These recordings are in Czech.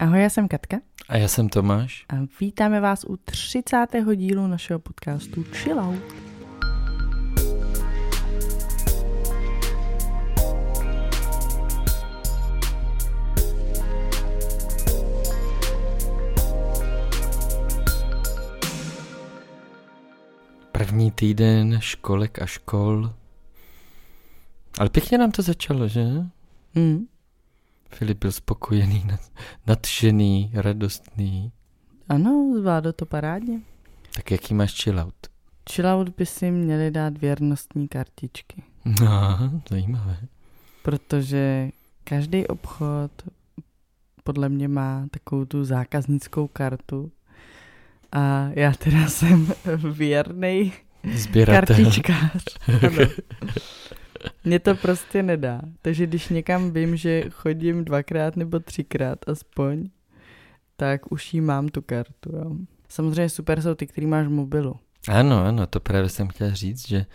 Ahoj, já jsem Katka. A já jsem Tomáš. A vítáme vás u 30. dílu našeho podcastu Chill Out. První týden školek a škol. Ale pěkně nám to začalo, že? Mm. Filip byl spokojený, nadšený, radostný. Ano, zvládl to parádně. Tak jaký máš chillout? Chillout by si měli dát věrnostní kartičky. No, zajímavé. Protože každý obchod podle mě má takovou tu zákaznickou kartu. A já teda jsem věrný kartičkář. Ano. Mně to prostě nedá. Takže když někam vím, že chodím dvakrát nebo třikrát aspoň, tak už jí mám tu kartu. Jo. Samozřejmě super jsou ty, který máš v mobilu. Ano, ano, to právě jsem chtěl říct, že,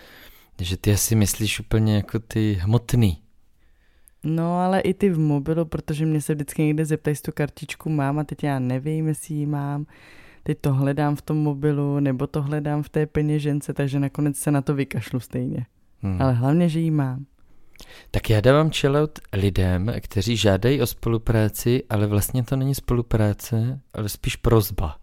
že ty asi myslíš úplně jako ty hmotný. No, ale i ty v mobilu, protože mě se vždycky někde zeptají, jestli tu kartičku mám a teď já nevím, jestli ji mám. Teď to hledám v tom mobilu, nebo to hledám v té peněžence, takže nakonec se na to vykašlu stejně. Hmm. Ale hlavně, že ji mám. Tak já dávám chillout lidem, kteří žádají o spolupráci, ale vlastně to není spolupráce, ale spíš prozba.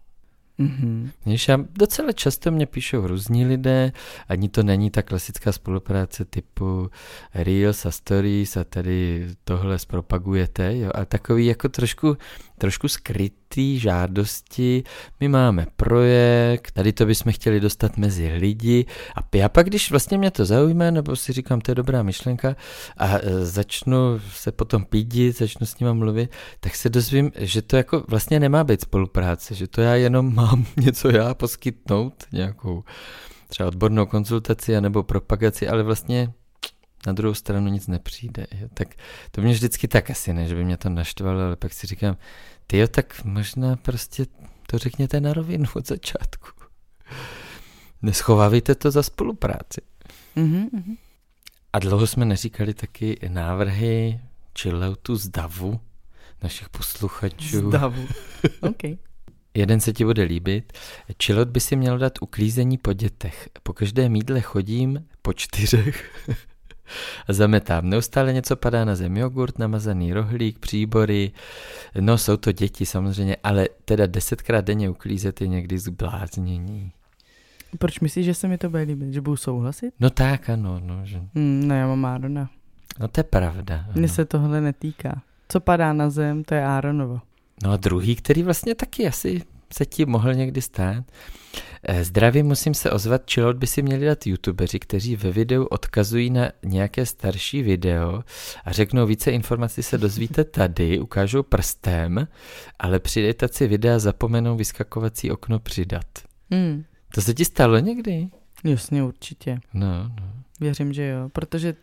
Mm-hmm. Víš, já docela často mě píšou různí lidé, ani to není ta klasická spolupráce typu Reels a Stories a tady tohle zpropagujete, jo, a takový jako trošku, trošku skrytý žádosti. My máme projekt, tady to bychom chtěli dostat mezi lidi a já pak, když vlastně mě to zaujme, nebo si říkám, to je dobrá myšlenka a e, začnu se potom pídit, začnu s nima mluvit, tak se dozvím, že to jako vlastně nemá být spolupráce, že to já jenom mám něco já poskytnout, nějakou třeba odbornou konzultaci nebo propagaci, ale vlastně na druhou stranu nic nepřijde. Jo? Tak to mě vždycky tak asi ne, že by mě to naštvalo, ale pak si říkám, ty jo, tak možná prostě to řekněte na rovinu od začátku. Neschovávejte to za spolupráci. Mm-hmm. A dlouho jsme neříkali taky návrhy chilloutu z davu našich posluchačů. Z davu, OK. Jeden se ti bude líbit. Chillout by si měl dát uklízení po dětech. Po každé mídle chodím po čtyřech zametám. Neustále něco padá na zem. Jogurt, namazaný rohlík, příbory. No, jsou to děti samozřejmě, ale teda desetkrát denně uklízet je někdy zbláznění. Proč myslíš, že se mi to bude líbit? Že budu souhlasit? No tak, ano. No, že... Hmm, no já mám Árona. No to je pravda. Mně se tohle netýká. Co padá na zem, to je Áronovo. No a druhý, který vlastně taky asi se ti mohl někdy stát. Eh, Zdravím, musím se ozvat, chillout by si měli dát youtubeři, kteří ve videu odkazují na nějaké starší video a řeknou více informací se dozvíte tady, ukážou prstem, ale při editaci videa zapomenou vyskakovací okno přidat. Hmm. To se ti stalo někdy? Jasně, určitě. No, no. Věřím, že jo, protože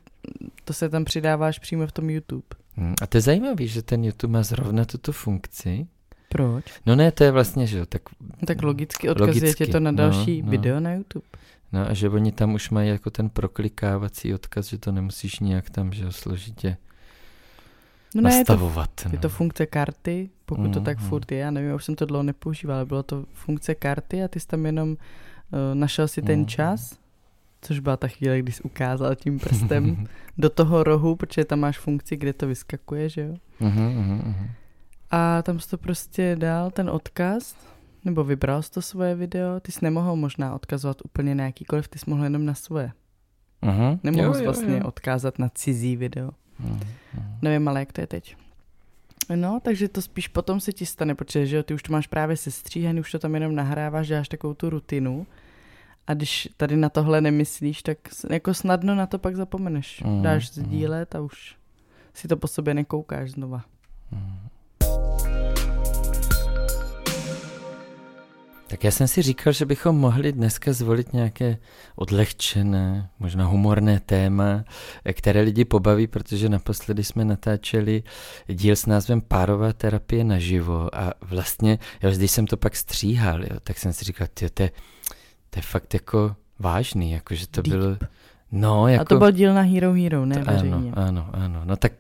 to se tam přidáváš přímo v tom YouTube. Hmm. A to je zajímavé, že ten YouTube má zrovna tuto funkci. Proč? No ne, to je vlastně, že jo, tak... Tak logicky odkazuje logicky, tě to na další no, no. video na YouTube. No a že oni tam už mají jako ten proklikávací odkaz, že to nemusíš nějak tam, že jo, složitě No ne, je to, nastavovat. je to funkce karty, pokud mm, to tak mm. furt je. Já nevím, já už jsem to dlouho nepoužíval, ale bylo to funkce karty a ty jsi tam jenom uh, našel si ten Mm. čas, což byla ta chvíle, kdy jsi ukázal tím prstem do toho rohu, protože tam máš funkci, kde to vyskakuje, že jo. Mhm, mhm, mhm. A tam jsi to prostě dal, ten odkaz, nebo vybral jsi to svoje video, ty jsi nemohl možná odkazovat úplně na jakýkoliv, ty jsi mohl jenom na svoje. Mhm. Nemohl Jo, jsi jo, vlastně jo. odkázat na cizí video. Mhm, mhm. Nevím, ale jak to je teď. No, takže to spíš potom se ti stane, protože že jo, ty už to máš právě sestříhaný, už to tam jenom nahráváš, děláš takovou tu rutinu. A když tady na tohle nemyslíš, tak jako snadno na to pak zapomeneš. Mm, Dáš mm. sdílet a už si to po sobě nekoukáš znova. Tak já jsem si říkal, že bychom mohli dneska zvolit nějaké odlehčené, možná humorné téma, které lidi pobaví, protože naposledy jsme natáčeli díl s názvem Párová terapie naživo a vlastně, já když jsem to pak stříhal, jo, tak jsem si říkal, tyjo, to, je, to je fakt jako vážný, jako že to Deep. bylo, no jako... A to byl díl na Hero Hero, ne To-. Ano, ano, ano. No tak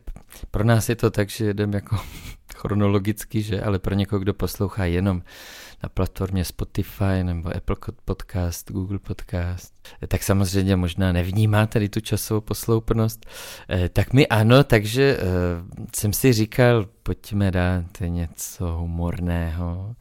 pro nás je to tak, že jedeme jako chronologicky, že, ale pro někoho, kdo poslouchá jenom na platformě Spotify nebo Apple Podcast, Google Podcast, tak samozřejmě možná nevnímá tady tu časovou posloupnost. Eh, tak mi ano, takže eh, jsem si říkal, pojďme dát něco humorného.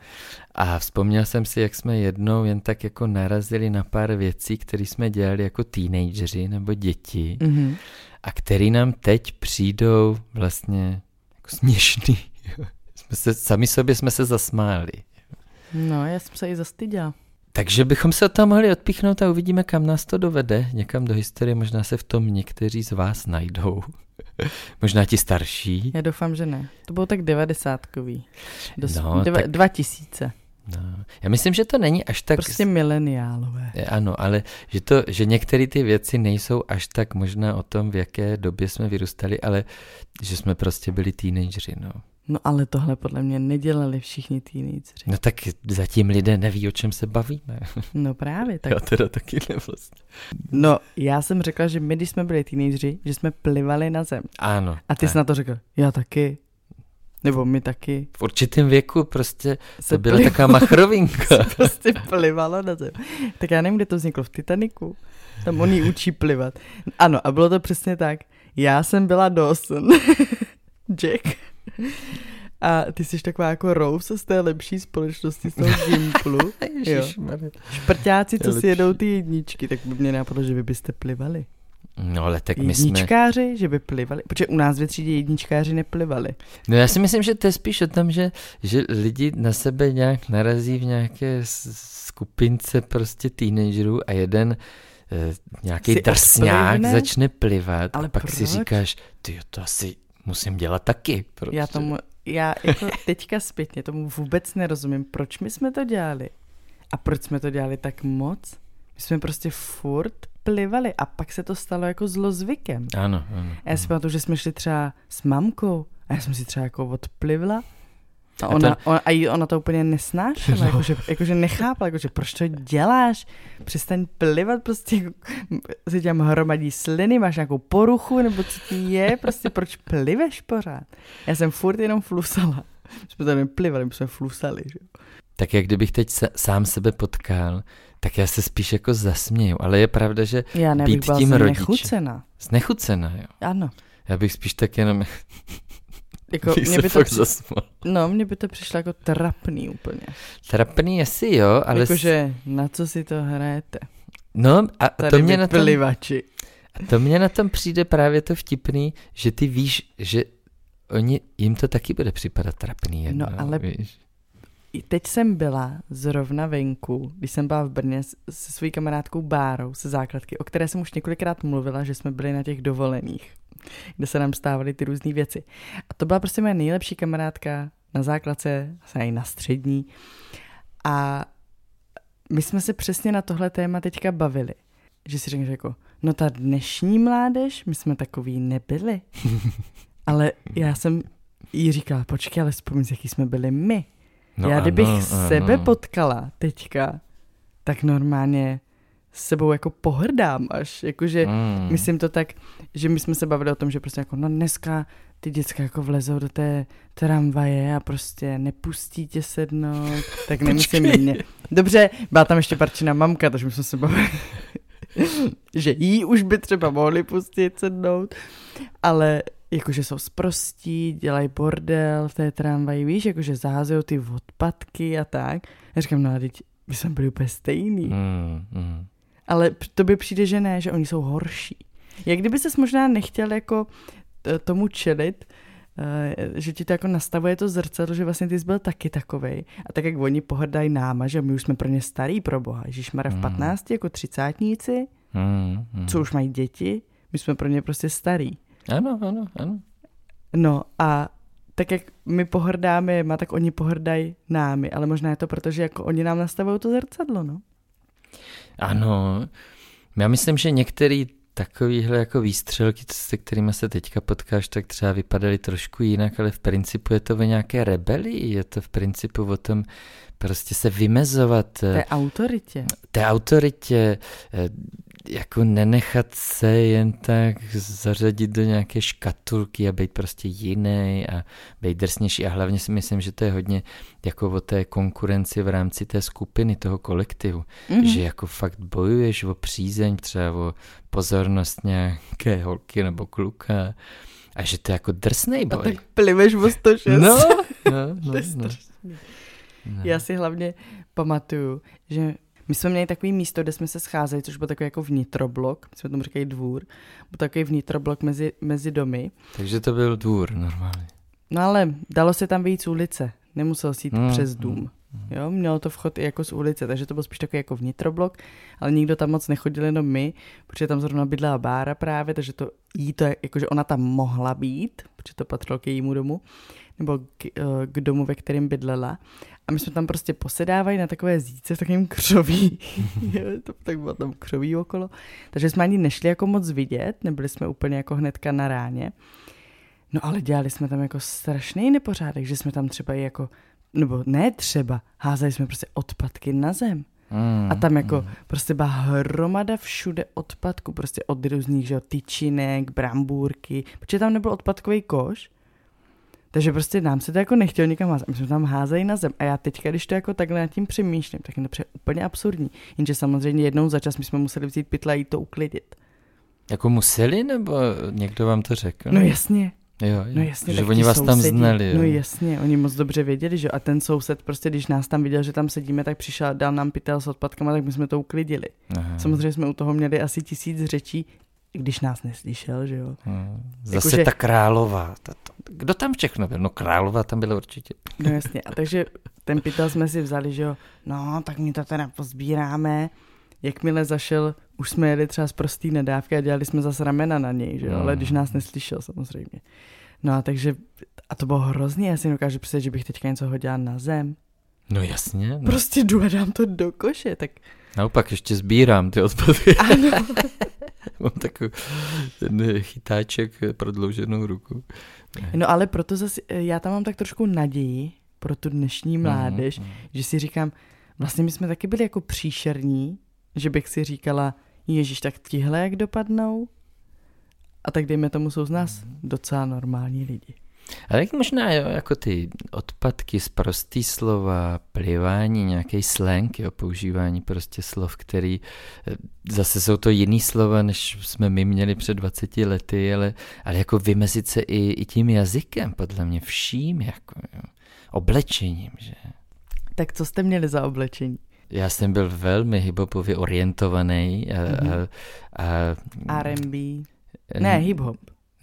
A vzpomněl jsem si, jak jsme jednou jen tak jako narazili na pár věcí, které jsme dělali jako teenageři nebo děti mm-hmm. a které nám teď přijdou vlastně jako směšný. jsme se, sami sobě jsme se zasmáli. No, já jsem se i zastyděla. Takže bychom se tam mohli odpíchnout a uvidíme, kam nás to dovede. Někam do historie, možná se v tom někteří z vás najdou. možná ti starší. Já doufám, že ne. To bylo tak devadesátkový. Dos- no, deva- tak... 2000. No, já myslím, že to není až tak... Prostě mileniálové. Ano, ale že, to, že některé ty věci nejsou až tak možná o tom, v jaké době jsme vyrůstali, ale že jsme prostě byli teenageři, no. No ale tohle podle mě nedělali všichni teenageři. No tak zatím lidé neví, o čem se bavíme. No právě. Tak... Já teda taky nevlastně. No já jsem řekla, že my, když jsme byli teenageři, že jsme plivali na zem. Ano. A ty tak. jsi na to řekl, já taky. Nebo my taky. V určitém věku prostě se to byla taková machrovinka. se prostě plivalo na zem. Tak já nevím, kde to vzniklo, v Titaniku. Tam oni učí plivat. Ano, a bylo to přesně tak. Já jsem byla Dawson. Jack. A ty jsi taková jako Rose z té lepší společnosti, z toho Gimplu. Šprťáci, co si jedou ty jedničky, tak by mě napadlo, že vy byste plivali. No ale tak my Jedničkáři, jsme... že by plivali? Protože u nás ve třídě jedničkáři neplivali. No já si myslím, že to je spíš o tom, že, že lidi na sebe nějak narazí v nějaké skupince prostě teenagerů a jeden eh, nějaký drsňák začne plivat ale a pak proč? si říkáš, ty to asi musím dělat taky. Protože... Já tomu, já jako teďka zpětně tomu vůbec nerozumím, proč my jsme to dělali a proč jsme to dělali tak moc. My jsme prostě furt plivali a pak se to stalo jako zlozvykem. Ano, ano. Já si pamatuju, že jsme šli třeba s mamkou a já jsem si třeba jako odplivla a ona, to... ona, a jí ona to úplně nesnášela, no. jakože, jakože nechápala, jakože proč to děláš, přestaň plivat, prostě si těm hromadí sliny, máš nějakou poruchu, nebo co ti je, prostě proč pliveš pořád. Já jsem furt jenom flusala. Jsme to neplivali, my jsme flusali, že Tak jak kdybych teď se, sám sebe potkal, tak já se spíš jako zasměju, ale je pravda, že já být tím rodičem... nechucena. Znechucena, jo. Ano. Já bych spíš tak jenom jako, mě by to při... No, mně by to přišlo jako trapný úplně. Trapný asi jo, ale... Jakože na co si to hrajete? No a Tady to mě na tom... A to mě na tom přijde právě to vtipný, že ty víš, že oni, jim to taky bude připadat trapný. Jedno, no ale víš? Teď jsem byla zrovna venku, když jsem byla v Brně se svojí kamarádkou Bárou, se základky, o které jsem už několikrát mluvila, že jsme byli na těch dovolených kde se nám stávaly ty různé věci. A to byla prostě moje nejlepší kamarádka na základce, i na střední. A my jsme se přesně na tohle téma teďka bavili. Že si řekneš jako, no ta dnešní mládež, my jsme takový nebyli. ale já jsem jí říkala, počkej, ale vzpomín, jaký jsme byli my. No já kdybych ano, sebe ano. potkala teďka, tak normálně s sebou jako pohrdám až, jakože mm. myslím to tak, že my jsme se bavili o tom, že prostě jako no dneska ty děcka jako vlezou do té tramvaje a prostě nepustí tě sednout, tak nemyslím mě. Dobře, byla tam ještě parčina mamka, takže my jsme se bavili, že jí už by třeba mohli pustit sednout, ale jakože jsou sprostí, dělají bordel v té tramvaji, víš, jakože zahazují ty odpadky a tak. Já říkám, no a teď my jsme byli úplně stejný. Mm, mm ale to by přijde, že ne, že oni jsou horší. Jak kdyby ses možná nechtěl jako tomu čelit, eh, že ti to jako nastavuje to zrcadlo, že vlastně ty jsi byl taky takovej. A tak jak oni pohrdají náma, že my už jsme pro ně starý pro boha. Ježíšmara v 15 mm. jako třicátníci, mm, mm. co už mají děti, my jsme pro ně prostě starý. Ano, ano, ano. No a tak jak my pohrdáme má, tak oni pohrdají námi, ale možná je to proto, že jako oni nám nastavují to zrcadlo, no. Ano, já myslím, že některý takovýhle jako výstřelky, se kterými se teďka potkáš, tak třeba vypadaly trošku jinak, ale v principu je to o nějaké rebelii, je to v principu o tom prostě se vymezovat. Té autoritě. Té autoritě, eh, jako nenechat se jen tak zařadit do nějaké škatulky a být prostě jiný a být drsnější a hlavně si myslím, že to je hodně jako o té konkurenci v rámci té skupiny, toho kolektivu, mm-hmm. že jako fakt bojuješ o přízeň, třeba o pozornost nějaké holky nebo kluka a že to je jako drsnej boj. A tak pliveš o 106. No, no, no, no. no. Já si hlavně pamatuju, že my jsme měli takový místo, kde jsme se scházeli, což byl takový jako vnitroblok, my jsme tomu říkali dvůr, byl takový vnitroblok mezi, mezi domy. Takže to byl dvůr normálně. No ale dalo se tam vyjít z ulice, nemusel si jít mm, přes dům. Mm. Jo, mělo to vchod i jako z ulice, takže to byl spíš takový jako vnitroblok, ale nikdo tam moc nechodil, jenom my, protože tam zrovna bydlela Bára právě, takže to jí to, jakože ona tam mohla být, protože to patřilo k jejímu domu, nebo k, eh, k domu, ve kterém bydlela. A my jsme tam prostě posedávali na takové zíce v takovém křoví. to, tak bylo tam křoví okolo. Takže jsme ani nešli jako moc vidět, nebyli jsme úplně jako hnedka na ráně. No ale dělali jsme tam jako strašný nepořádek, že jsme tam třeba i jako, nebo ne třeba, házeli jsme prostě odpadky na zem. Mm, a tam jako mm. prostě byla hromada všude odpadku, prostě od různých, že jo, tyčinek, brambůrky, protože tam nebyl odpadkový koš, takže prostě nám se to jako nechtělo nikam házet. My jsme tam házejí na zem. A já teďka, když to jako takhle nad tím přemýšlím, tak je to úplně absurdní. Jenže samozřejmě jednou za čas my jsme museli vzít pytle a jít to uklidit. Jako museli, nebo někdo vám to řekl? No jasně. Jo, jo. No jasně, že oni vás tam znali. Jo. No jasně, oni moc dobře věděli, že a ten soused prostě, když nás tam viděl, že tam sedíme, tak přišel, dal nám pytel s odpadkama, tak my jsme to uklidili. Aha. Samozřejmě jsme u toho měli asi tisíc řečí, když nás neslyšel, že jo. Hmm. Zase jako, že... ta králová. Tato. Kdo tam všechno byl? No králová tam byla určitě. No jasně, a takže ten pytel jsme si vzali, že jo, no tak my to teda pozbíráme. Jakmile zašel, už jsme jeli třeba z prostý nedávky a dělali jsme zase ramena na něj, že jo, hmm. ale když nás neslyšel samozřejmě. No a takže, a to bylo hrozně, já si dokážu představit, že bych teďka něco hodila na zem. No jasně. No. Prostě jdu a dám to do koše, tak... Naopak ještě sbírám ty odpady. Ano. Mám takový ten chytáček prodlouženou ruku. No ale proto zase, já tam mám tak trošku naději pro tu dnešní mhm, mládež, mm-hmm. že si říkám, vlastně my jsme taky byli jako příšerní, že bych si říkala, Ježíš, tak tihle jak dopadnou? A tak dejme tomu, jsou z nás mm-hmm. docela normální lidi. Ale jak možná, jo, jako ty odpadky z prostý slova, plivání, nějaký slang, jo, používání prostě slov, který eh, zase jsou to jiný slova, než jsme my měli před 20 lety, ale, ale jako vymezit se i, i tím jazykem, podle mě vším, jako, jo, oblečením, že. Tak co jste měli za oblečení? Já jsem byl velmi hiphopově orientovaný. A, mm-hmm. a, a, R&B. Ne, hip-hop.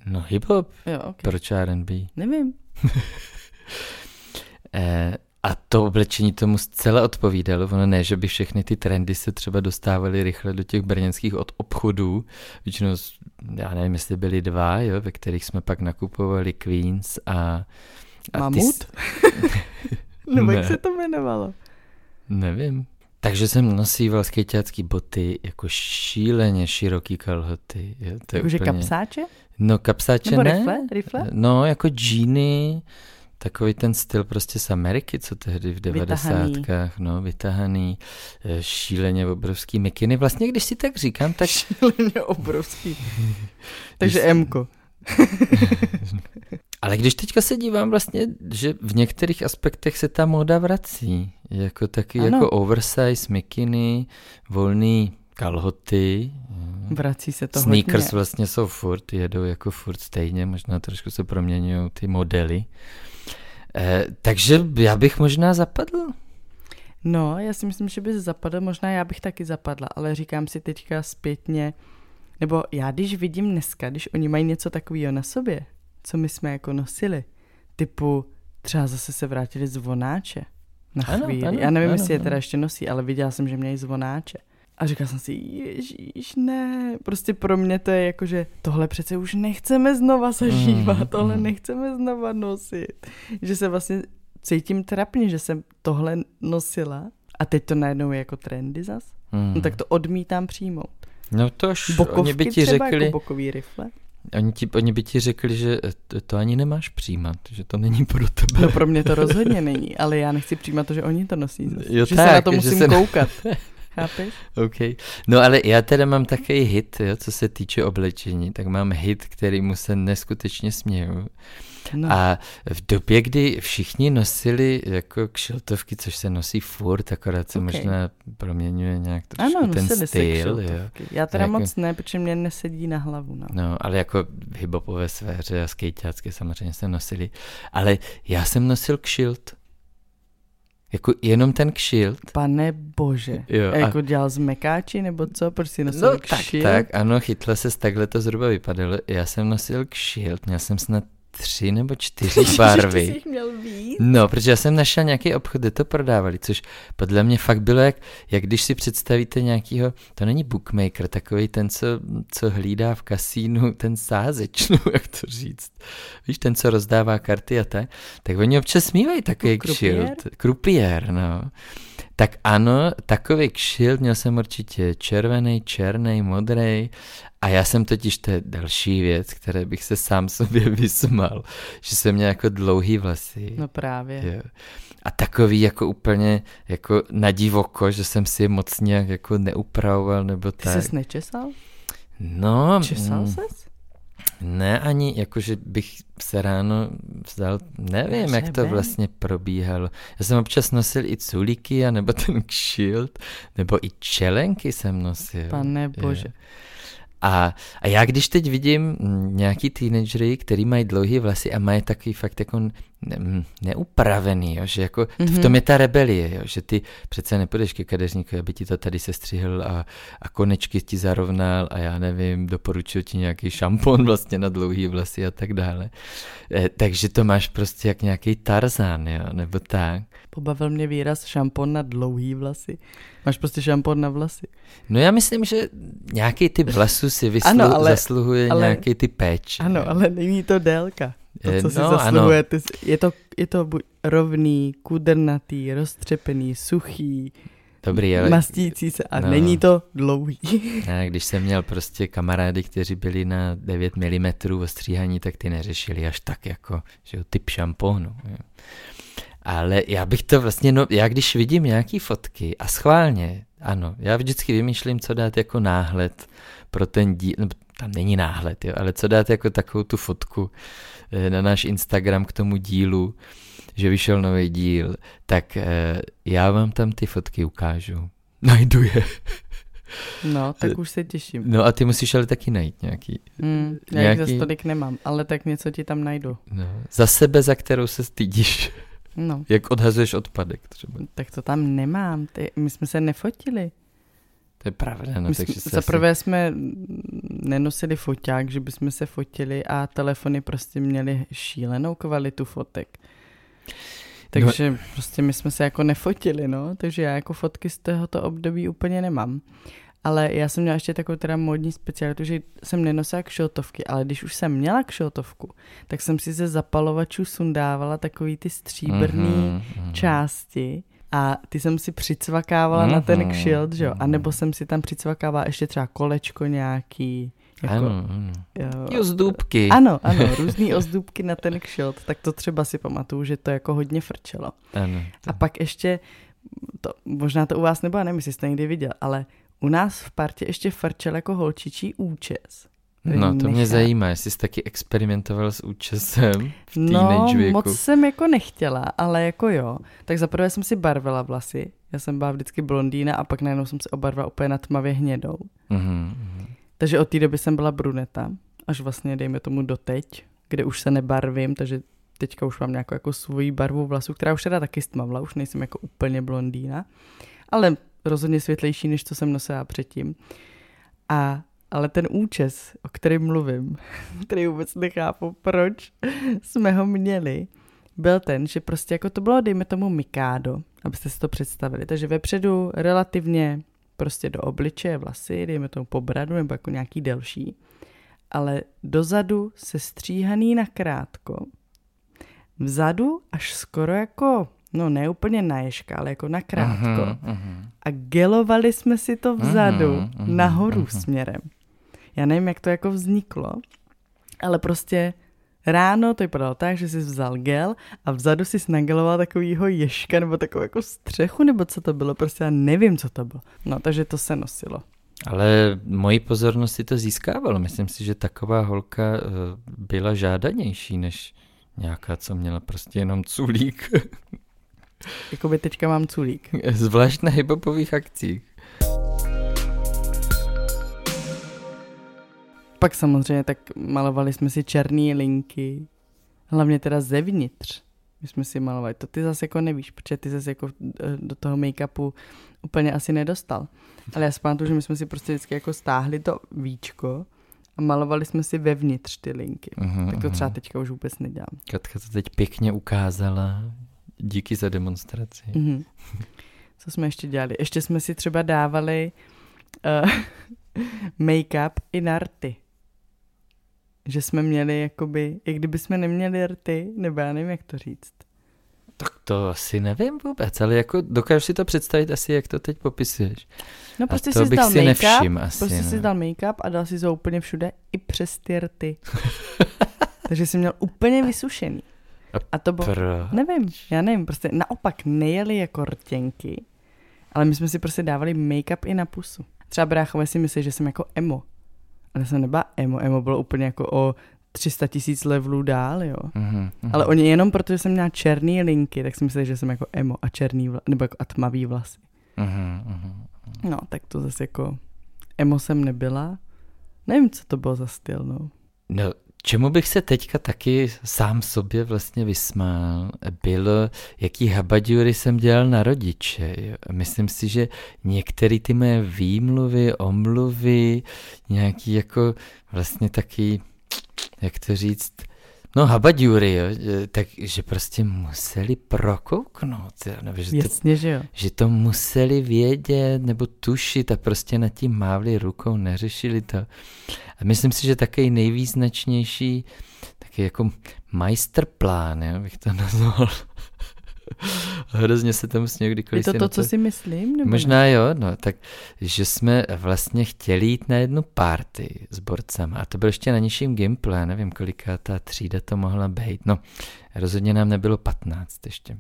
No hip-hop. Jo, okay. Proč R&B? Nevím. eh, a to oblečení tomu zcela odpovídalo. Ono ne, že by všechny ty trendy se třeba dostávaly rychle do těch brněnských od obchodů. Většinou, já nevím, jestli byly dva, jo, ve kterých jsme pak nakupovali Queens a... a Mamut? Ty... Nebo jak se to jmenovalo? Nevím. Takže jsem nosíval skejťácký boty, jako šíleně široký kalhoty. Jakože úplně... kapsáče? No kapsáče Nebo ne. Rifle? rifle? No jako džíny, takový ten styl prostě z Ameriky, co tehdy v devadesátkách, no, vytahaný, eh, šíleně obrovský mikiny. Vlastně, když si tak říkám, tak... Šíleně obrovský. Takže Mko. Ale když teďka se dívám vlastně, že v některých aspektech se ta móda vrací. Jako taky ano. jako oversize, mikiny, volný kalhoty. Vrací se to Sneakers hodně. vlastně jsou furt, jedou jako furt stejně, možná trošku se proměňují ty modely. Eh, takže já bych možná zapadl. No, já si myslím, že bys zapadl, možná já bych taky zapadla, ale říkám si teďka zpětně, nebo já když vidím dneska, když oni mají něco takového na sobě, co my jsme jako nosili, typu třeba zase se vrátili zvonáče na chvíli. Ano, ano, já nevím, ano, jestli je teda ještě nosí, ale viděla jsem, že měli zvonáče. A říkala jsem si, ježíš, ne, prostě pro mě to je jako, že tohle přece už nechceme znova zažívat, mm, tohle mm. nechceme znova nosit. Že se vlastně cítím trapně, že jsem tohle nosila a teď to najednou je jako trendy zas. Mm. No tak to odmítám přijmout. No tož, Bokovky oni by ti třeba řekli... Jako bokový rifle. Oni, ti, oni by ti řekli, že to, to ani nemáš přijímat, že to není pro tebe. No pro mě to rozhodně není, ale já nechci přijímat to, že oni to nosí. Zase. Jo, že tak, se na to musím se... koukat. Chápeš? OK. No ale já teda mám takový hit, jo, co se týče oblečení, tak mám hit, který mu se neskutečně směju. No. A v době, kdy všichni nosili jako kšiltovky, což se nosí furt, akorát se okay. možná proměňuje nějak trošku ano, ten styl. Jo. Já teda jako, moc ne, protože mě nesedí na hlavu. No, no ale jako v sféře a skejťácké samozřejmě se nosili. Ale já jsem nosil kšilt. Jako jenom ten kšilt. Pane bože. Jo, a jako dělal z mekáči nebo co? Proč si nosil no, kšilt? Tak, tak, ano, chytla se, takhle to zhruba vypadalo. Já jsem nosil kšilt, měl jsem snad tři nebo čtyři barvy. Jsi měl víc? No, protože já jsem našel nějaký obchod, kde to prodávali, což podle mě fakt bylo jak, jak když si představíte nějakýho, to není bookmaker, takový ten, co, co hlídá v kasínu, ten sázeč, no, jak to říct. Víš, ten, co rozdává karty a tak, tak oni občas mývají takový kšilt. Krupiér, no. Tak ano, takový kšilt měl jsem určitě červený, černý, modrý a já jsem totiž, to je další věc, které bych se sám sobě vysmal, že jsem měl jako dlouhý vlasy. No právě. Jo. A takový jako úplně jako na divoko, že jsem si je moc nějak jako neupravoval nebo Ty tak. Ty jsi nečesal? No. Česal mm, ses? Ne, ani jakože bych se ráno vzal, nevím, Že jak to vlastně probíhalo. Já jsem občas nosil i culíky, nebo ten kšilt, nebo i čelenky jsem nosil. Pane bože. Je. A, a já když teď vidím nějaký teenagery, který mají dlouhé vlasy a mají takový fakt jako ne, neupravený, jo, že jako mm-hmm. v mhm. tom je ta rebelie, jo, že ty přece nepůjdeš ke kadeřníku, aby ti to tady sestřihl a, a konečky ti zarovnal a já nevím, doporučil ti nějaký šampon vlastně na dlouhý vlasy a tak dále. E, takže to máš prostě jak nějaký tarzán, jo, nebo tak. Pobavil mě výraz šampon na dlouhý vlasy. Máš prostě šampon na vlasy. No já myslím, že nějaký typ vlasů si vyslu- ano, ale, zasluhuje ale, nějaký typ péč. Ano, ne? ale není to délka. To, co no, si zasluhuje. Ty, je, to, je to buď rovný, kudrnatý, roztřepený, suchý, Dobrý, ale... Mastící se a no. není to dlouhý. A když jsem měl prostě kamarády, kteří byli na 9 mm ostříhaní, tak ty neřešili až tak jako, že jo, typ šampónu. Ale já bych to vlastně, no, já když vidím nějaký fotky a schválně, ano, já vždycky vymýšlím, co dát jako náhled pro ten díl, no, tam není náhled, jo, ale co dát jako takovou tu fotku eh, na náš Instagram k tomu dílu, že vyšel nový díl, tak eh, já vám tam ty fotky ukážu. Najdu je. No, tak už se těším. No a ty musíš ale taky najít nějaký. Mm, já nějaký... zase tolik nemám, ale tak něco ti tam najdu. No, za sebe, za kterou se stydíš. No. Jak odhazuješ odpadek třeba. Tak to tam nemám, ty, my jsme se nefotili. To je pravda. No, takže za prvé asi... jsme nenosili foťák, že bychom se fotili a telefony prostě měly šílenou kvalitu fotek. Takže no. prostě my jsme se jako nefotili, no, takže já jako fotky z tohoto období úplně nemám. Ale já jsem měla ještě takovou teda modní specialitu, že jsem nenosila kšiltovky, ale když už jsem měla kšiltovku, tak jsem si ze zapalovačů sundávala takový ty stříbrný mm-hmm. části a ty jsem si přicvakávala mm-hmm. na ten mhm, kšilt, že jo? A nebo jsem si tam přicvakávala ještě třeba kolečko nějaký. Jako, ano, ano. Jo. Ozdůbky. Ano, ano, různý ozdůbky na ten kšilt, tak to třeba si pamatuju, že to jako hodně frčelo. Ano. To... A pak ještě, to, možná to u vás nebylo, nevím, jestli jste někdy viděl, ale u nás v partě ještě frčel jako holčičí účes. No, to nechá. mě zajímá, jestli jsi taky experimentoval s účesem v No, věku. moc jsem jako nechtěla, ale jako jo. Tak zaprvé jsem si barvila vlasy. Já jsem byla vždycky blondýna a pak najednou jsem se obarvila úplně na tmavě hnědou. Mm-hmm. Takže od té doby jsem byla bruneta, až vlastně dejme tomu doteď, kde už se nebarvím, takže teďka už mám nějakou jako svoji barvu vlasů, která už teda taky stmavla, už nejsem jako úplně blondýna, ale rozhodně světlejší, než co jsem nosila předtím. A ale ten účes, o kterém mluvím, který vůbec nechápu, proč jsme ho měli, byl ten, že prostě jako to bylo, dejme tomu Mikado, abyste si to představili. Takže vepředu relativně prostě do obličeje vlasy, dejme tomu po bradu nebo jako nějaký delší, ale dozadu se stříhaný na krátko, vzadu až skoro jako no ne úplně na ježka, ale jako na krátko. Uh-huh, uh-huh. A gelovali jsme si to vzadu, uh-huh, uh-huh, nahoru uh-huh. směrem. Já nevím, jak to jako vzniklo, ale prostě Ráno to vypadalo tak, že jsi vzal gel a vzadu si nageloval takovýho ješka nebo takovou jako střechu, nebo co to bylo, prostě já nevím, co to bylo. No, takže to se nosilo. Ale moji pozornost si to získávalo. Myslím si, že taková holka eh, byla žádanější než nějaká, co měla prostě jenom culík. Jakoby teďka mám culík. Zvlášť na hiphopových akcích. Pak samozřejmě tak malovali jsme si černé linky, hlavně teda zevnitř. My jsme si malovali, to ty zase jako nevíš, protože ty zase jako eh, do toho make-upu úplně asi nedostal. Ale já si pamatuju, že my jsme si prostě vždycky jako stáhli to víčko a malovali jsme si vevnitř ty linky. Uh-huh, tak to třeba teďka už vůbec nedělám. Katka to teď pěkně ukázala. Díky za demonstraci. Uh-huh. Co jsme ještě dělali? Ještě jsme si třeba dávali uh, make-up i na rty. Že jsme měli jakoby, i kdyby jsme neměli rty, nebo já nevím, jak to říct. Tak to asi nevím vůbec, ale jako dokážu si to představit asi, jak to teď popisuješ. No prostě si bych dal si nevšim asi. Prostě no. si dal make-up a dal si to úplně všude, i přes ty rty. Takže jsi měl úplně vysušený. A to bylo, Proč? nevím, já nevím, prostě naopak nejeli jako rtěnky, ale my jsme si prostě dávali make-up i na pusu. Třeba bráchové si myslí, že jsem jako emo. Ale jsem nebyla emo, emo bylo úplně jako o 300 tisíc levelů dál, jo. Mm-hmm, Ale oni jenom protože jsem měla černý linky, tak si mysleli, že jsem jako emo a černý, vla, nebo jako a tmavý vlasy. Mm-hmm, no, tak to zase jako emo jsem nebyla. Nevím, co to bylo za styl, no. No, čemu bych se teďka taky sám sobě vlastně vysmál, bylo, jaký habaďury jsem dělal na rodiče. Myslím si, že některé ty moje výmluvy, omluvy, nějaký jako vlastně taky jak to říct, no habaďury, jo, takže prostě museli prokouknout, jo, nebo že, Jasně, to, že, jo. že to museli vědět nebo tušit a prostě nad tím mávli rukou, neřešili to. A myslím si, že takový nejvýznačnější, taky jako majsterplán, jo, bych to nazval, Hrozně se tomu směju, kdykoliv Je to to, co si myslím? Nebo Možná ne? jo, no, tak, že jsme vlastně chtěli jít na jednu party s borcama a to bylo ještě na nižším gimplu, nevím, koliká ta třída to mohla být. No, rozhodně nám nebylo 15 ještě.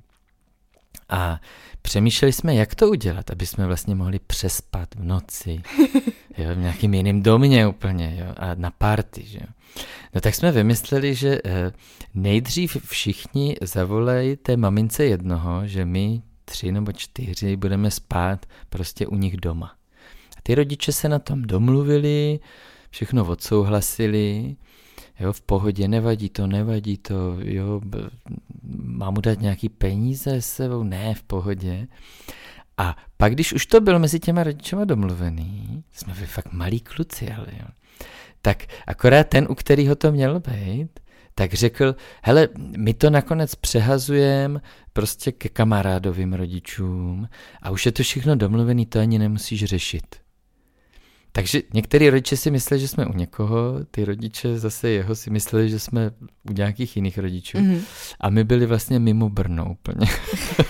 A přemýšleli jsme, jak to udělat, aby jsme vlastně mohli přespat v noci, jo, v nějakým jiným domě úplně, jo, a na party, že jo. No tak jsme vymysleli, že eh, nejdřív všichni zavolají té mamince jednoho, že my tři nebo čtyři budeme spát prostě u nich doma. A ty rodiče se na tom domluvili, všechno odsouhlasili, jo, v pohodě, nevadí to, nevadí to, jo, mám mu dát nějaký peníze s sebou, ne, v pohodě. A pak, když už to bylo mezi těma rodičema domluvený, jsme byli fakt malí kluci, ale jo, tak akorát ten, u kterého to mělo být, tak řekl, hele, my to nakonec přehazujeme prostě ke kamarádovým rodičům a už je to všechno domluvený, to ani nemusíš řešit. Takže některý rodiče si mysleli, že jsme u někoho, ty rodiče zase jeho si mysleli, že jsme u nějakých jiných rodičů. Mm-hmm. A my byli vlastně mimo Brno úplně.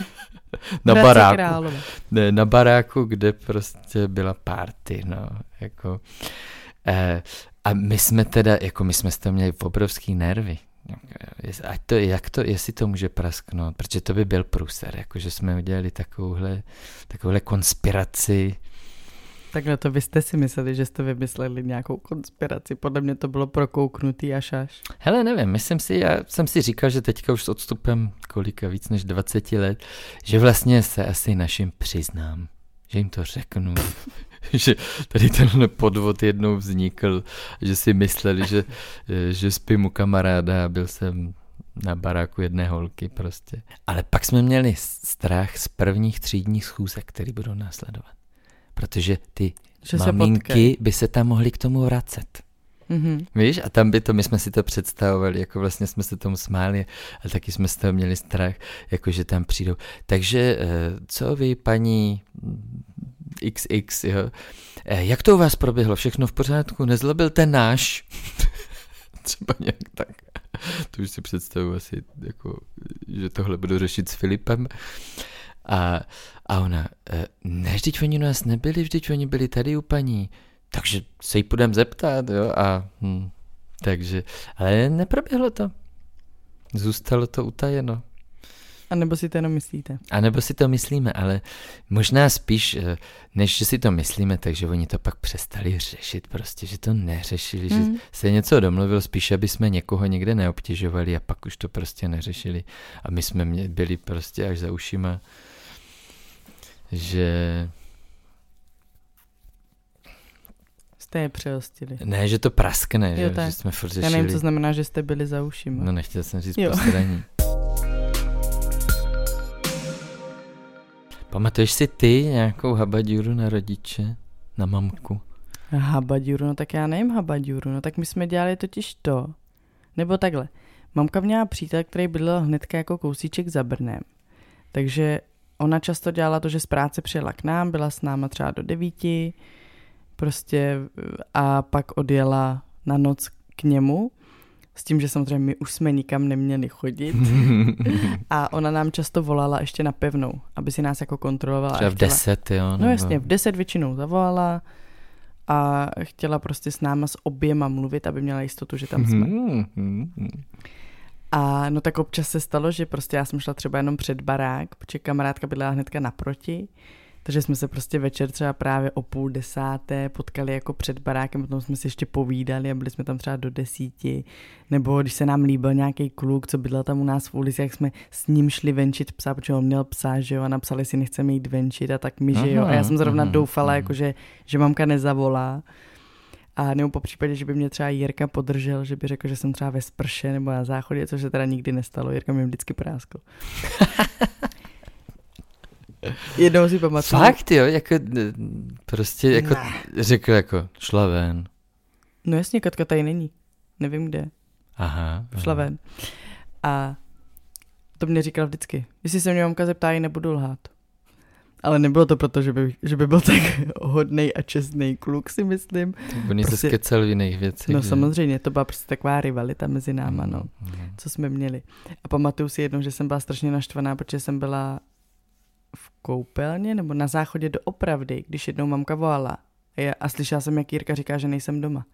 na baráku. Ne, na baráku, kde prostě byla party, no, jako. Eh, a my jsme teda, jako my jsme z toho měli obrovský nervy. Ať to, jak to, jestli to může prasknout, protože to by byl průser, jako že jsme udělali takovouhle, takovouhle konspiraci. Takhle to vy jste si mysleli, že jste vymysleli nějakou konspiraci. Podle mě to bylo prokouknutý až až. Hele, nevím, myslím si, já jsem si říkal, že teďka už s odstupem kolika víc než 20 let, že vlastně se asi našim přiznám, že jim to řeknu, že tady tenhle podvod jednou vznikl, že si mysleli, že, že spím u kamaráda a byl jsem na baráku jedné holky prostě. Ale pak jsme měli strach z prvních třídních schůzek, které budou následovat. Protože ty že maminky se by se tam mohly k tomu vracet. Mm-hmm. Víš, a tam by to, my jsme si to představovali, jako vlastně jsme se tomu smáli, ale taky jsme z toho měli strach, jako že tam přijdou. Takže eh, co vy, paní XX, jo. Eh, jak to u vás proběhlo? Všechno v pořádku? Nezlobil ten náš? Třeba nějak tak. To už si představuji asi, jako, že tohle budu řešit s Filipem. A, a ona, eh, ne, vždyť oni u nás nebyli, vždyť oni byli tady u paní, takže se jí půjdeme zeptat, jo, a hm, takže, ale neproběhlo to. Zůstalo to utajeno. A nebo si to jenom myslíte? A nebo si to myslíme, ale možná spíš, eh, než že si to myslíme, takže oni to pak přestali řešit, prostě, že to neřešili, mm. že Hmm. se něco domluvil, spíš, aby jsme někoho někde neobtěžovali a pak už to prostě neřešili. A my jsme byli prostě až za ušima, že Jste je přehostili. ne, že to praskne, Jo, že, tak. že jsme furt Já řešili. nevím, co znamená, že jste byli za ušima. No nechtěl jsem říct Jo. posraní. Pamatuješ si ty nějakou habadíru na rodiče? Na mamku? Habadjuru, no tak já nevím habadjuru, no tak my jsme dělali totiž to. Nebo takhle. Mamka měla přítel, který bydlel hnedka jako kousíček za Brnem. Takže ona často dělala to, že z práce přijela k nám, byla s náma třeba do devíti, prostě a pak odjela na noc k němu, s tím, že samozřejmě my už jsme nikam neměli chodit. A ona nám často volala ještě na pevnou, aby si nás jako kontrolovala. Třeba v chtěla- deset, jo? No jasně, v 10 většinou zavolala a chtěla prostě s náma s oběma mluvit, aby měla jistotu, že tam jsme. A no tak občas se stalo, že prostě já jsem šla třeba jenom před barák, protože kamarádka bydlela hnedka naproti, takže jsme se prostě večer třeba právě o půl desáté potkali jako před barákem, potom jsme si ještě povídali a byli jsme tam třeba do desíti, nebo když se nám líbil nějaký kluk, co bydlel tam u nás v ulici, jak jsme s ním šli venčit psa, protože on měl psa, že jo, a napsali si nechceme jít venčit a tak my, že jo, a já jsem zrovna doufala, jako že, že mamka nezavolá, a nebo po případě, že by mě třeba Jirka podržel, že by řekl, že jsem třeba ve sprše nebo na záchodě, což se teda nikdy nestalo. Jirka mě vždycky práskl. Jednou si pamatuju. Fakt jo, jako prostě jako Ne. řekl jako šla ven. No jasně, Katka tady není. Nevím kde. Aha. Šla aha. ven. A to mě říkal vždycky. Jestli se mě mamka zeptá, ji nebudu lhát. Ale nebylo to proto, že by, že by byl tak hodnej a čestný kluk, si myslím. Oni se Prostě- skecel v jiných věcech. No že? samozřejmě, to byla prostě taková rivalita mezi náma, no. Mhm. co jsme měli. A pamatuju si jednou, že jsem byla strašně naštvaná, protože jsem byla v koupelně nebo na záchodě do opravdy, když jednou mamka volala. A, já, a slyšela jsem, jak Jirka říká, že nejsem doma.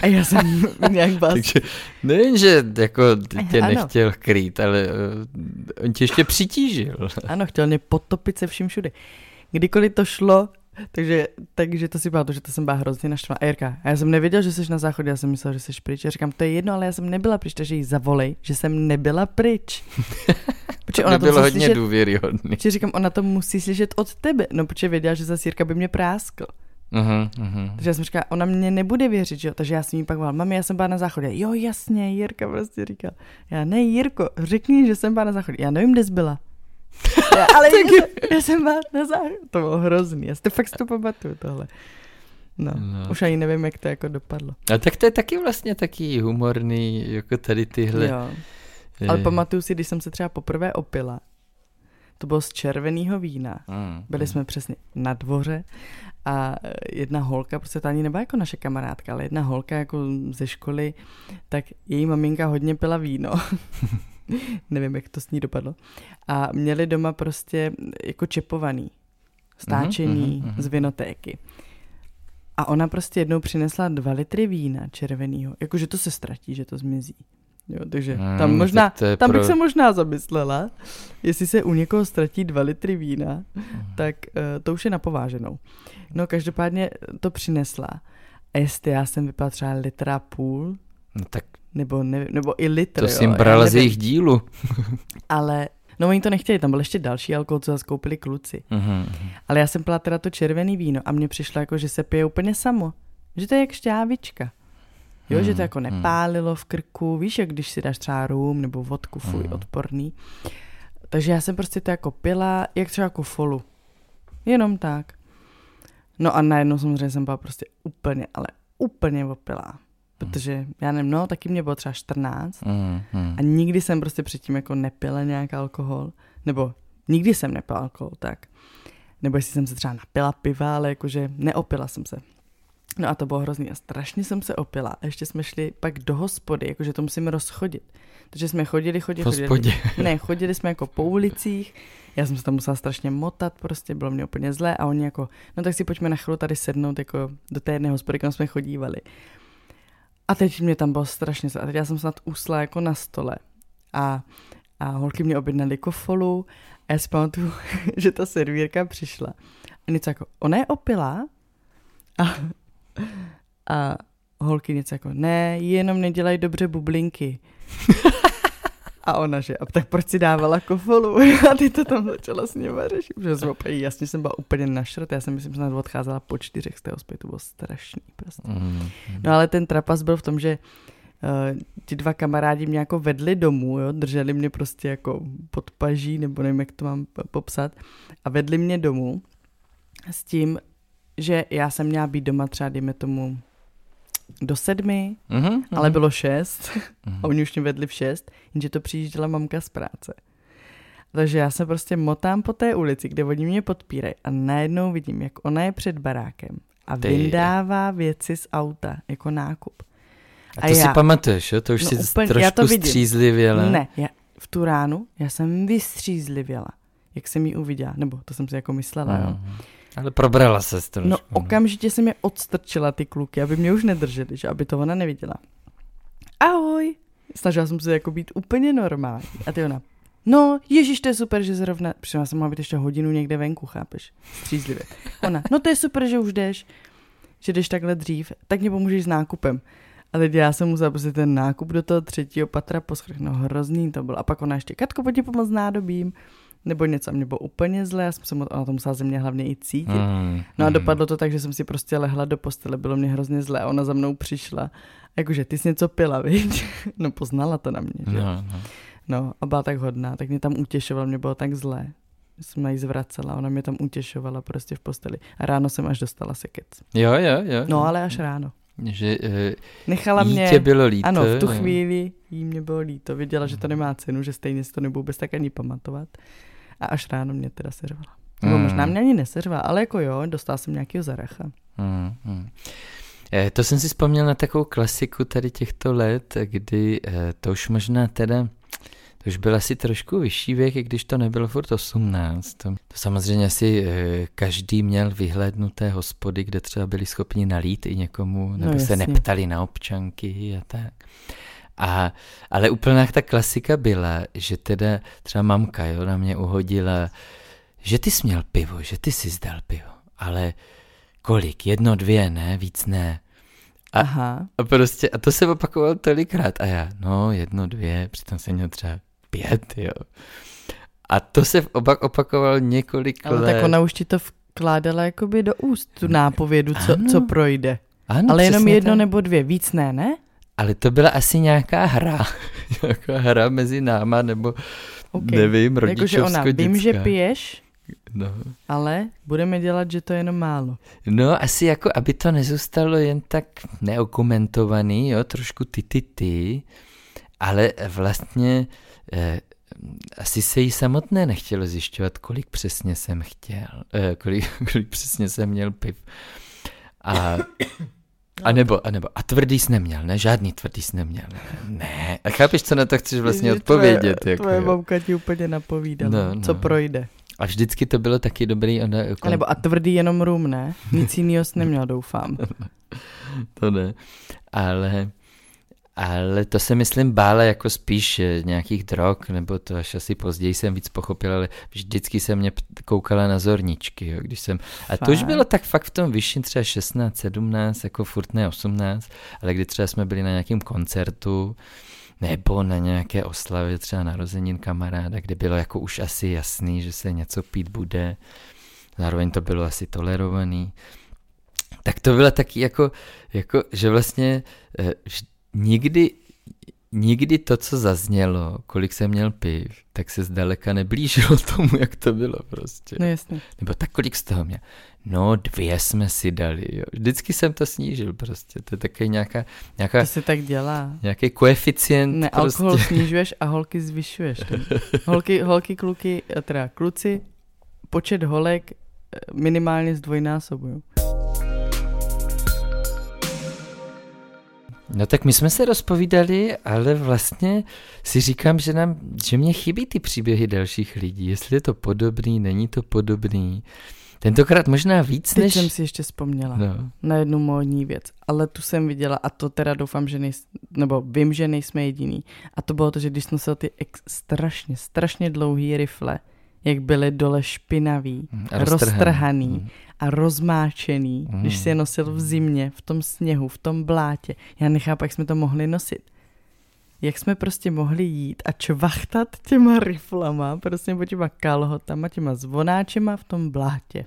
A já jsem nějak byla... Takže nejen, že jako tě Ano. nechtěl krýt, ale uh, on tě ještě přitížil. Ano, chtěl mě potopit se vším všude. Kdykoliv to šlo, takže, takže to si pamatuju, že to jsem byla hrozně naštvaná. A Jirka, a já jsem nevěděl, že jsi na záchodě, já jsem myslel, že jsi pryč. Já říkám, to je jedno, ale já jsem nebyla pryč, takže jí zavolej, že jsem nebyla pryč. Protože To ona to bylo hodně slyšet důvěryhodný. Protože říkám, ona to musí slyšet od tebe, no protože věděla, že zase Jirka by mě práskl. Uh-huh, uh-huh. Takže já jsem říkala, ona mě nebude věřit, že jo? Takže já jsem jí pak volala, mami, já jsem byla na záchodě. Jo, jasně, Jirka prostě říká. Já, ne, Jirko, řekni, že jsem byla na záchodě. Já nevím, kde jsi byla. Já, ale já, jsem, já jsem byla na záchodě. To bylo hrozný, já si to fakt si to pamatuju tohle. No, No. už ani nevím, jak to jako dopadlo. A tak to je taky vlastně taky humorný, jako tady tyhle. Jo. eh, Ale pamatuju si, když jsem se třeba poprvé opila, to bylo z červeného vína. mm, Byli jsme přesně na dvoře a jedna holka, prostě to ani nebyla jako naše kamarádka, ale jedna holka jako ze školy, tak její maminka hodně pila víno. Nevím, jak to s ní dopadlo. A měli doma prostě jako čepovaný, stáčený mhm, mhm. z vinotéky. A ona prostě jednou přinesla dva litry vína červeného, jakože to se ztratí, že to zmizí. Jo, takže Hmm, tam možná, tam bych pro- se možná zamyslela, jestli se u někoho ztratí dva litry vína, tak uh, to už je napováženou. No každopádně to přinesla. A jestli já jsem vypila třeba litra půl, No tak nebo, ne, nebo i litr, to jo, já brala z jejich dílu. Ale, no oni to nechtěli, tam byl ještě další alkohol, co zase koupili kluci. Mhm. Ale já jsem pila teda to červený víno a mně přišlo jako, že se pije úplně samo. Že to je jak šťávička. Jo, že to Hmm, jako hmm. nepálilo v krku, víš, jak když si dáš třeba rum nebo vodku, fuj, Hmm. odporný. Takže já jsem prostě to jako pila, jak třeba jako folu. Jenom tak. No a najednou samozřejmě jsem byla prostě úplně, ale úplně opilá. Protože, já nevím, no, taky mě bylo třeba 14 Mhm, mhm. a nikdy jsem prostě předtím jako nepila nějak alkohol. Nebo nikdy jsem nepila alkohol, tak. Nebo jestli jsem se třeba napila piva, ale jakože neopila jsem se. No a to bylo hrozný a strašně jsem se opila. A ještě jsme šli pak do hospody, jakože to musíme rozchodit. Takže jsme chodili, chodili, V hospodě. chodili. Ne, chodili jsme jako po ulicích. Já jsem se tam musela strašně motat, prostě bylo mě úplně zlé a oni jako, no tak si pojďme na chvíli tady sednout jako do té jedné hospody, kam jsme chodívali. A teď mě tam bylo strašně zlé. A teď já jsem snad usla jako na stole. a, a holky mě objednali kofolu a já si pamatuju, že ta servírka přišla. A něco jako, ona je opila? A, a holky něco jako, ne, jenom nedělají dobře bublinky. A ona, že a tak proč si dávala kofolu? A ty to tam začala s nimi řešit, protože jsem úplně, jasně jsem byla úplně našrot, já jsem myslím, že jsem odcházela po čtyřech z té hospody, to bylo strašný prostě. Mm. No ale ten trapas byl v tom, že uh, ti dva kamarádi mě jako vedli domů, jo, drželi mě prostě jako pod paží, nebo nevím, jak to mám popsat, a vedli mě domů s tím, že já jsem měla být doma třeba, dejme tomu, do sedmi, mm-hmm, ale bylo šest mm-hmm. a oni už mě vedli v šest, jenže to přijížděla mamka z práce. Takže já se prostě motám po té ulici, kde oni mě podpírají a najednou vidím, jak ona je před barákem a Ty. vyndává věci z auta jako nákup. A, a to já, si pamatuješ, jo? To už no si úplně, trošku já to střízlivěla. Ne, já, v tu ránu já jsem vystřízlivěla, jak jsem ji uviděla, nebo to jsem si jako myslela, jo. Ale probrala se trošku. No okamžitě jsem je odstrčila ty kluky, aby mě už nedrželi, že aby to ona neviděla. Ahoj. Snažila jsem se jako být úplně normální. A ty ona, no ježíš, to je super, že zrovna, já jsem mohla být ještě hodinu někde venku, chápeš? Střízlivě. Ona, no to je super, že už jdeš, že jdeš takhle dřív, tak mě pomůžeš s nákupem. A teď já jsem musela prostě ten nákup do toho třetího patra poschrchnout. Hrozný to bylo. A pak ona ještě, Katko, pojď pomoct nádobím nebo něco a mě bylo úplně zle, já jsem se, ona to musela ze mě hlavně i cítit. Mm, no a mm. dopadlo to tak, že jsem si prostě lehla do postele, bylo mě hrozně zle a ona za mnou přišla. Jakože ty jsi něco pila, viď? No poznala to na mě, že? No, no. no a byla tak hodná, tak mě tam utěšovala, mě bylo tak zlé. Jsem jí zvracela, ona mě tam utěšovala prostě v posteli. A ráno jsem až dostala sekec. Jo, jo, jo. No ale až ráno. Že uh, Nechala mě, tě bylo líto. Ano, v tu chvíli jí mě bylo líto. Viděla, že to nemá cenu, že stejně si to nebudu vůbec tak ani pamatovat a až ráno mě teda seřvala. Nebo mm. možná mě ani neseřvala, ale jako jo, dostala jsem nějakého zaracha. Mm, mm. To jsem si vzpomněl na takovou klasiku tady těchto let, kdy eh, to už možná teda, to už byl asi trošku vyšší věk, i když to nebylo furt 18. To, to samozřejmě asi eh, každý měl vyhlédnuté hospody, kde třeba byli schopni nalít i někomu, nebo no, se neptali na občanky a tak. A, ale úplná ta klasika byla, že teda třeba mamka jo, na mě uhodila, že ty jsi měl pivo, že ty jsi zdal pivo, ale kolik? Jedno, dvě, ne? Víc ne. A, Aha. a prostě, a to se opakovalo tolikrát. A já, no, jedno, dvě, přitom jsem měl třeba pět, jo. A to se opak opakovalo několik ale let. Ale tak ona už ti to vkládala jakoby do úst, tu nápovědu, co, co projde. Ano, ale jenom jedno tak. nebo dvě, víc ne, ne? Ale to byla asi nějaká hra. nějaká hra mezi náma, nebo okay. nevím, rodičovsko Jakože ona, vím, že piješ, no. ale budeme dělat, že to je jenom málo. No, asi jako, aby to nezůstalo jen tak neokomentovaný, jo, trošku ty, ty, ty, ale vlastně eh, asi se jí samotné nechtělo zjišťovat, kolik přesně jsem chtěl, eh, kolik, kolik přesně jsem měl piv. A a nebo, a nebo, a tvrdý jsi neměl, ne? Žádný tvrdý jsi neměl. Ne. A chápeš, co na to chceš vlastně Ježi, odpovědět? Tvoje, jako, tvoje mamka ti úplně napovídala, no, no. co projde. A vždycky to bylo taky dobrý. Ona, jako... A nebo a tvrdý jenom rum, ne? Nic jiného jsi neměl, doufám. to ne. Ale ale to se myslím bála jako spíš eh, nějakých drog, nebo to až asi později jsem víc pochopil, ale vždycky se mě koukala na zorničky, jo, když jsem, a to už bylo tak fakt v tom vyšším třeba 16, 17, jako furt ne 18, ale kdy třeba jsme byli na nějakém koncertu, nebo na nějaké oslavě třeba narozenin kamaráda, kde bylo jako už asi jasný, že se něco pít bude, zároveň to bylo asi tolerovaný, tak to bylo taky jako, jako že vlastně eh, nikdy, nikdy to, co zaznělo, kolik jsem měl piv, tak se zdaleka neblížilo tomu, jak to bylo prostě. No jasně. Nebo tak kolik z toho měl? No dvě jsme si dali, jo. Vždycky jsem to snížil prostě, to je také nějaká, nějaká... To se tak dělá. Nějaký koeficient Ne, prostě. alkohol snižuješ a holky zvyšuješ. holky, holky, kluky, teda kluci, počet holek eh, minimálně zdvojnásobují. No tak my jsme se rozpovídali, ale vlastně si říkám, že, nám, že mě chybí ty příběhy dalších lidí. Jestli je to podobný, není to podobný. Tentokrát možná víc Teď než... jsem si ještě vzpomněla No. na jednu módní věc, ale tu jsem viděla a to teda doufám, že nejs, nebo vím, že nejsme jediný. A to bylo to, že když nosil ty ex, strašně, strašně dlouhý rifle, jak byly dole špinavý, Mm, a roztrhaný Mm. a rozmáčený, Mm. když si je nosil v zimě, v tom sněhu, v tom blátě. Já nechápu, jak jsme to mohli nosit. Jak jsme prostě mohli jít a čvachtat těma riflama, prostě nebo těma kalhotama, těma zvonáčema v tom blátě.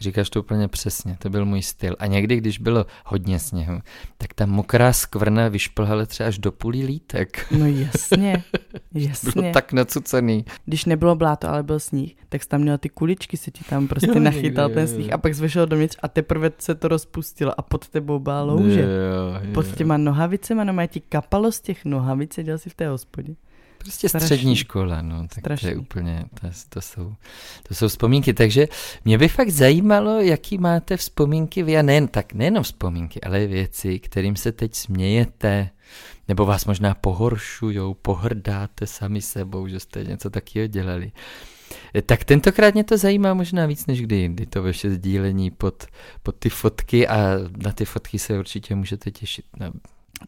Říkáš to úplně přesně, to byl můj styl. A někdy, když bylo hodně sněhu, tak ta mokrá skvrna vyšplhala třeba až do půlí lítek. No jasně, Bylo jasně. tak nacucený. Když nebylo bláto, ale byl sníh, tak jsi tam měl ty kuličky, se ti tam prostě Jo, nachytal jo, ten sníh a pak jsi vešel dovnitř a teprve se to rozpustilo a pod tebou byla louže. Jo, jo. Pod těma nohavicema, no ti kapalo z těch nohavic, seděl si v té hospodě. Prostě Strašný. střední škola, no, tak to Strašný. je úplně, to, to, jsou, to jsou vzpomínky, takže mě by fakt zajímalo, jaký máte vzpomínky vy, a nejen tak, nejenom vzpomínky, ale věci, kterým se teď smějete, nebo vás možná pohoršujou, pohrdáte sami sebou, že jste něco takového dělali. Eh, Tak tentokrát mě to zajímá možná víc než kdy jindy, to vaše sdílení pod, pod ty fotky a na ty fotky se určitě můžete těšit. No,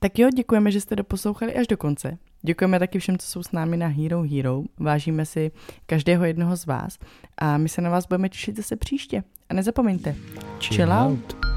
Tak jo, děkujeme, že jste doposlouchali až do konce. Děkujeme taky všem, co jsou s námi na Hero Hero. Vážíme si každého jednoho z vás a my se na vás budeme těšit zase příště. A nezapomeňte, chill out.